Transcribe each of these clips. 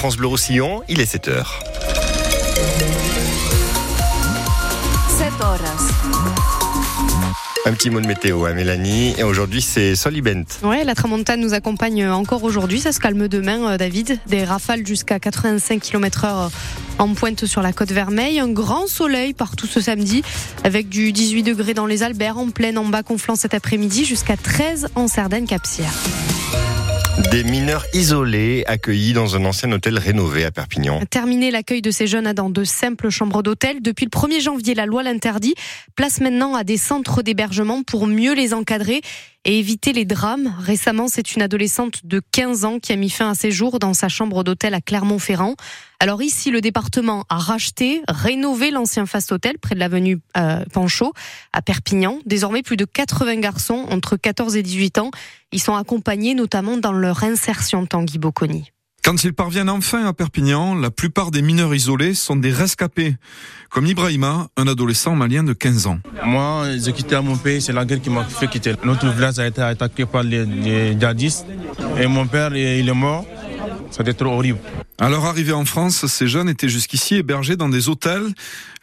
France Bleu Roussillon, il est 7h. 7 horas. Un petit mot de météo, hein, Mélanie. Et aujourd'hui, c'est Solibent. Ouais, la tramontane nous accompagne encore aujourd'hui. Ça se calme demain, euh, David. Des rafales jusqu'à 85 km heure en pointe sur la côte vermeille. Un grand soleil partout ce samedi avec du 18 degrés dans les Alberts, en pleine, en bas, conflant cet après-midi jusqu'à 13 en Sardaigne-Capsière. Des mineurs isolés accueillis dans un ancien hôtel rénové à Perpignan. Terminé l'accueil de ces jeunes dans de simples chambres d'hôtel. Depuis le 1er janvier, la loi l'interdit. Place maintenant à des centres d'hébergement pour mieux les encadrer et éviter les drames. Récemment, c'est une adolescente de 15 ans qui a mis fin à ses jours dans sa chambre d'hôtel à Clermont-Ferrand. Alors ici, le département a racheté, rénové l'ancien Fast Hotel près de l'avenue euh, Panchaud à Perpignan. Désormais, plus de 80 garçons entre 14 et 18 ans. Ils sont accompagnés notamment dans leur insertion Tanguy Bocconi. Quand ils parviennent enfin à Perpignan, la plupart des mineurs isolés sont des rescapés, comme Ibrahima, un adolescent malien de 15 ans. Moi, j'ai quitté mon pays, c'est la guerre qui m'a fait quitter. Notre village a été attaqué par les, djihadistes et mon père, il est mort. C'était trop horrible. À leur arrivée en France, ces jeunes étaient jusqu'ici hébergés dans des hôtels.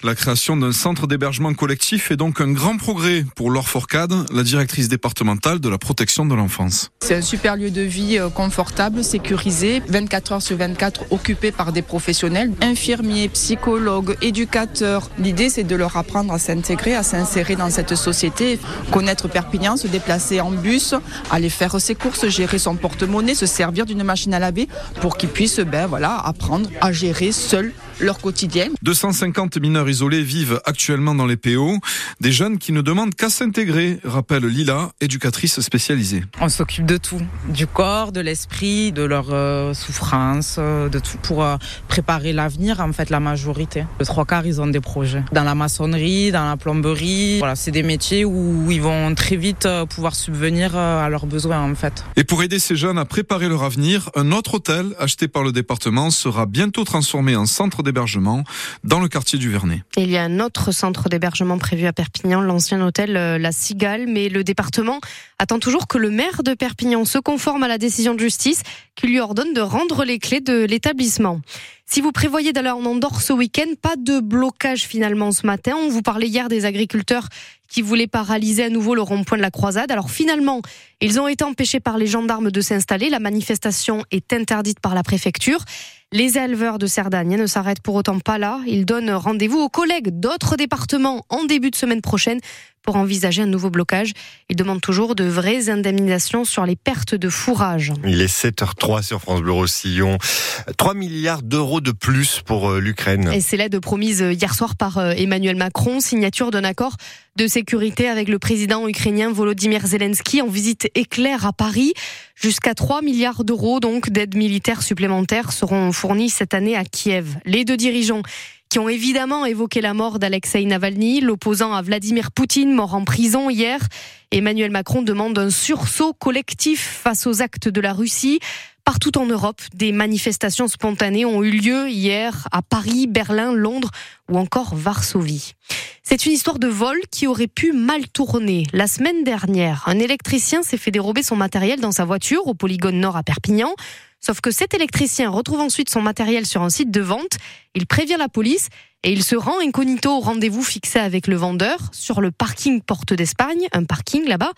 La création d'un centre d'hébergement collectif est donc un grand progrès pour Laure Forcade, la directrice départementale de la protection de l'enfance. C'est un super lieu de vie euh, confortable, sécurisé, 24 heures sur 24 occupé par des professionnels, infirmiers, psychologues, éducateurs. L'idée c'est de leur apprendre à s'intégrer, à s'insérer dans cette société, connaître Perpignan, se déplacer en bus, aller faire ses courses, gérer son porte-monnaie, se servir d'une machine à laver pour qu'ils puissent ben, voilà, apprendre à gérer seuls leur quotidien. 250 mineurs isolés vivent actuellement dans les PO, des jeunes qui ne demandent qu'à s'intégrer, rappelle Lila, éducatrice spécialisée. On s'occupe de tout, du corps, de l'esprit, de leur euh, souffrance, euh, de tout pour euh, préparer l'avenir, en fait la majorité. Le trois quarts, ils ont des projets. Dans la maçonnerie, dans la plomberie, voilà, c'est des métiers où ils vont très vite pouvoir subvenir à leurs besoins en fait. Et pour aider ces jeunes à préparer leur avenir, un autre hôtel acheté par le département sera bientôt transformé en centre dans le quartier du Vernet. il y a un autre centre d'hébergement prévu à Perpignan, l'ancien hôtel euh, La Cigale, mais le département attend toujours que le maire de Perpignan se conforme à la décision de justice qui lui ordonne de rendre les clés de l'établissement. Si vous prévoyez d'aller en Andorre ce week-end, pas de blocage finalement ce matin. On vous parlait hier des agriculteurs qui voulaient paralyser à nouveau le rond-point de la croisade. Alors finalement, ils ont été empêchés par les gendarmes de s'installer. La manifestation est interdite par la préfecture. Les éleveurs de Cerdagne ne s'arrêtent pour autant pas là. Ils donnent rendez-vous aux collègues d'autres départements en début de semaine prochaine pour envisager un nouveau blocage. Ils demandent toujours de vraies indemnisations sur les pertes de fourrage. Il est 7h03 sur France Bleu Roussillon. 3 milliards d'euros de plus pour euh, l'Ukraine. Et c'est l'aide promise hier soir par euh, Emmanuel Macron, signature d'un accord de sécurité avec le président ukrainien Volodymyr Zelensky en visite éclair à Paris. Jusqu'à 3 milliards d'euros donc d'aide militaire supplémentaires seront fournis cette année à Kiev. Les deux dirigeants qui ont évidemment évoqué la mort d'Alexei Navalny, l'opposant à Vladimir Poutine, mort en prison hier. Emmanuel Macron demande un sursaut collectif face aux actes de la Russie. Partout en Europe, des manifestations spontanées ont eu lieu hier à Paris, Berlin, Londres ou encore Varsovie. C'est une histoire de vol qui aurait pu mal tourner. La semaine dernière, un électricien s'est fait dérober son matériel dans sa voiture au polygone nord à Perpignan. Sauf que cet électricien retrouve ensuite son matériel sur un site de vente. Il prévient la police et il se rend incognito au rendez-vous fixé avec le vendeur sur le parking Porte d'Espagne, un parking là-bas.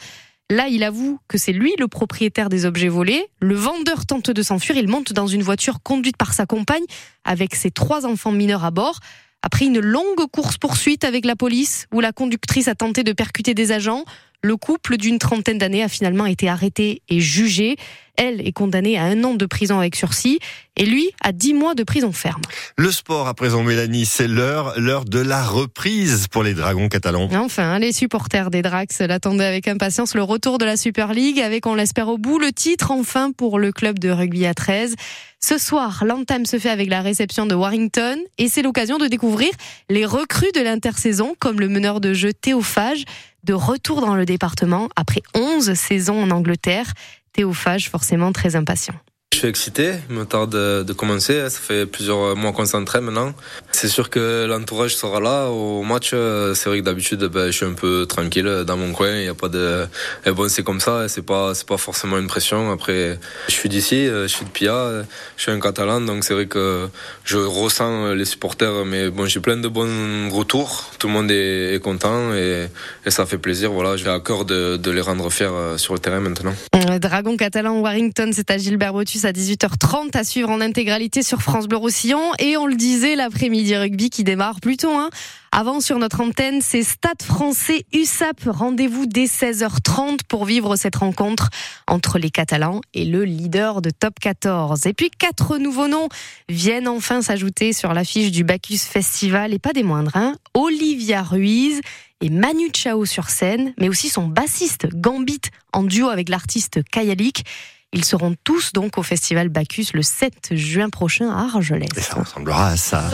Là, il avoue que c'est lui le propriétaire des objets volés. Le vendeur tente de s'enfuir. Il monte dans une voiture conduite par sa compagne avec ses trois enfants mineurs à bord. Après une longue course-poursuite avec la police, où la conductrice a tenté de percuter des agents, le couple d'une trentaine d'années a finalement été arrêté et jugé. Elle est condamnée à un an de prison avec sursis et lui à dix mois de prison ferme. Le sport à présent, Mélanie, c'est l'heure, l'heure de la reprise pour les Dragons catalans. Enfin, les supporters des Drax l'attendaient avec impatience le retour de la Super League avec, on l'espère au bout, le titre enfin pour le club de rugby à 13. Ce soir, l'entame se fait avec la réception de Warrington et c'est l'occasion de découvrir les recrues de l'intersaison comme le meneur de jeu Théophage de retour dans le département après 11 saisons en Angleterre. Théophage, forcément très impatient. Je suis excité, il me tarde de, commencer. Ça fait plusieurs mois qu'on s'entraîne maintenant. C'est sûr que l'entourage sera là au match. C'est vrai que d'habitude, ben, je suis un peu tranquille dans mon coin. Il n'y a pas de. Bon, c'est comme ça. C'est pas, c'est pas forcément une pression. Après, je suis d'ici, je suis de Pia, je suis un Catalan, donc c'est vrai que je ressens les supporters. Mais bon, j'ai plein de bons retours. Tout le monde est, content et, ça fait plaisir. Voilà, j'ai à cœur de, les rendre fiers euh, sur le terrain maintenant. Dragon catalan Warrington, c'est à Gilbert à 18h30 à suivre en intégralité sur France Bleu Roussillon. Et on le disait, l'après-midi rugby qui démarre plutôt. Hein. Avant, sur notre antenne, c'est Stade français USAP. Rendez-vous dès 16h30 pour vivre cette rencontre entre les Catalans et le leader de Top 14. Et puis, quatre nouveaux noms viennent enfin s'ajouter sur l'affiche du Bacchus Festival, et pas des moindres. Hein. Olivia Ruiz et Manu Chao sur scène, mais aussi son bassiste Gambit en duo avec l'artiste Kayalik. Ils seront tous donc au festival Bacchus le 7 juin prochain à Argelès. Et ça ressemblera à ça,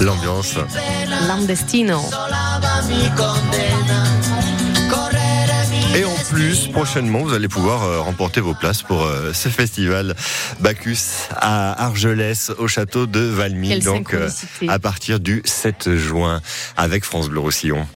l'ambiance. Landestino. Et en plus, prochainement, vous allez pouvoir euh, remporter vos places pour euh, ce festival Bacchus à Argelès, au château de Valmy. donc, euh, à partir du 7 juin, avec France Bleu Roussillon.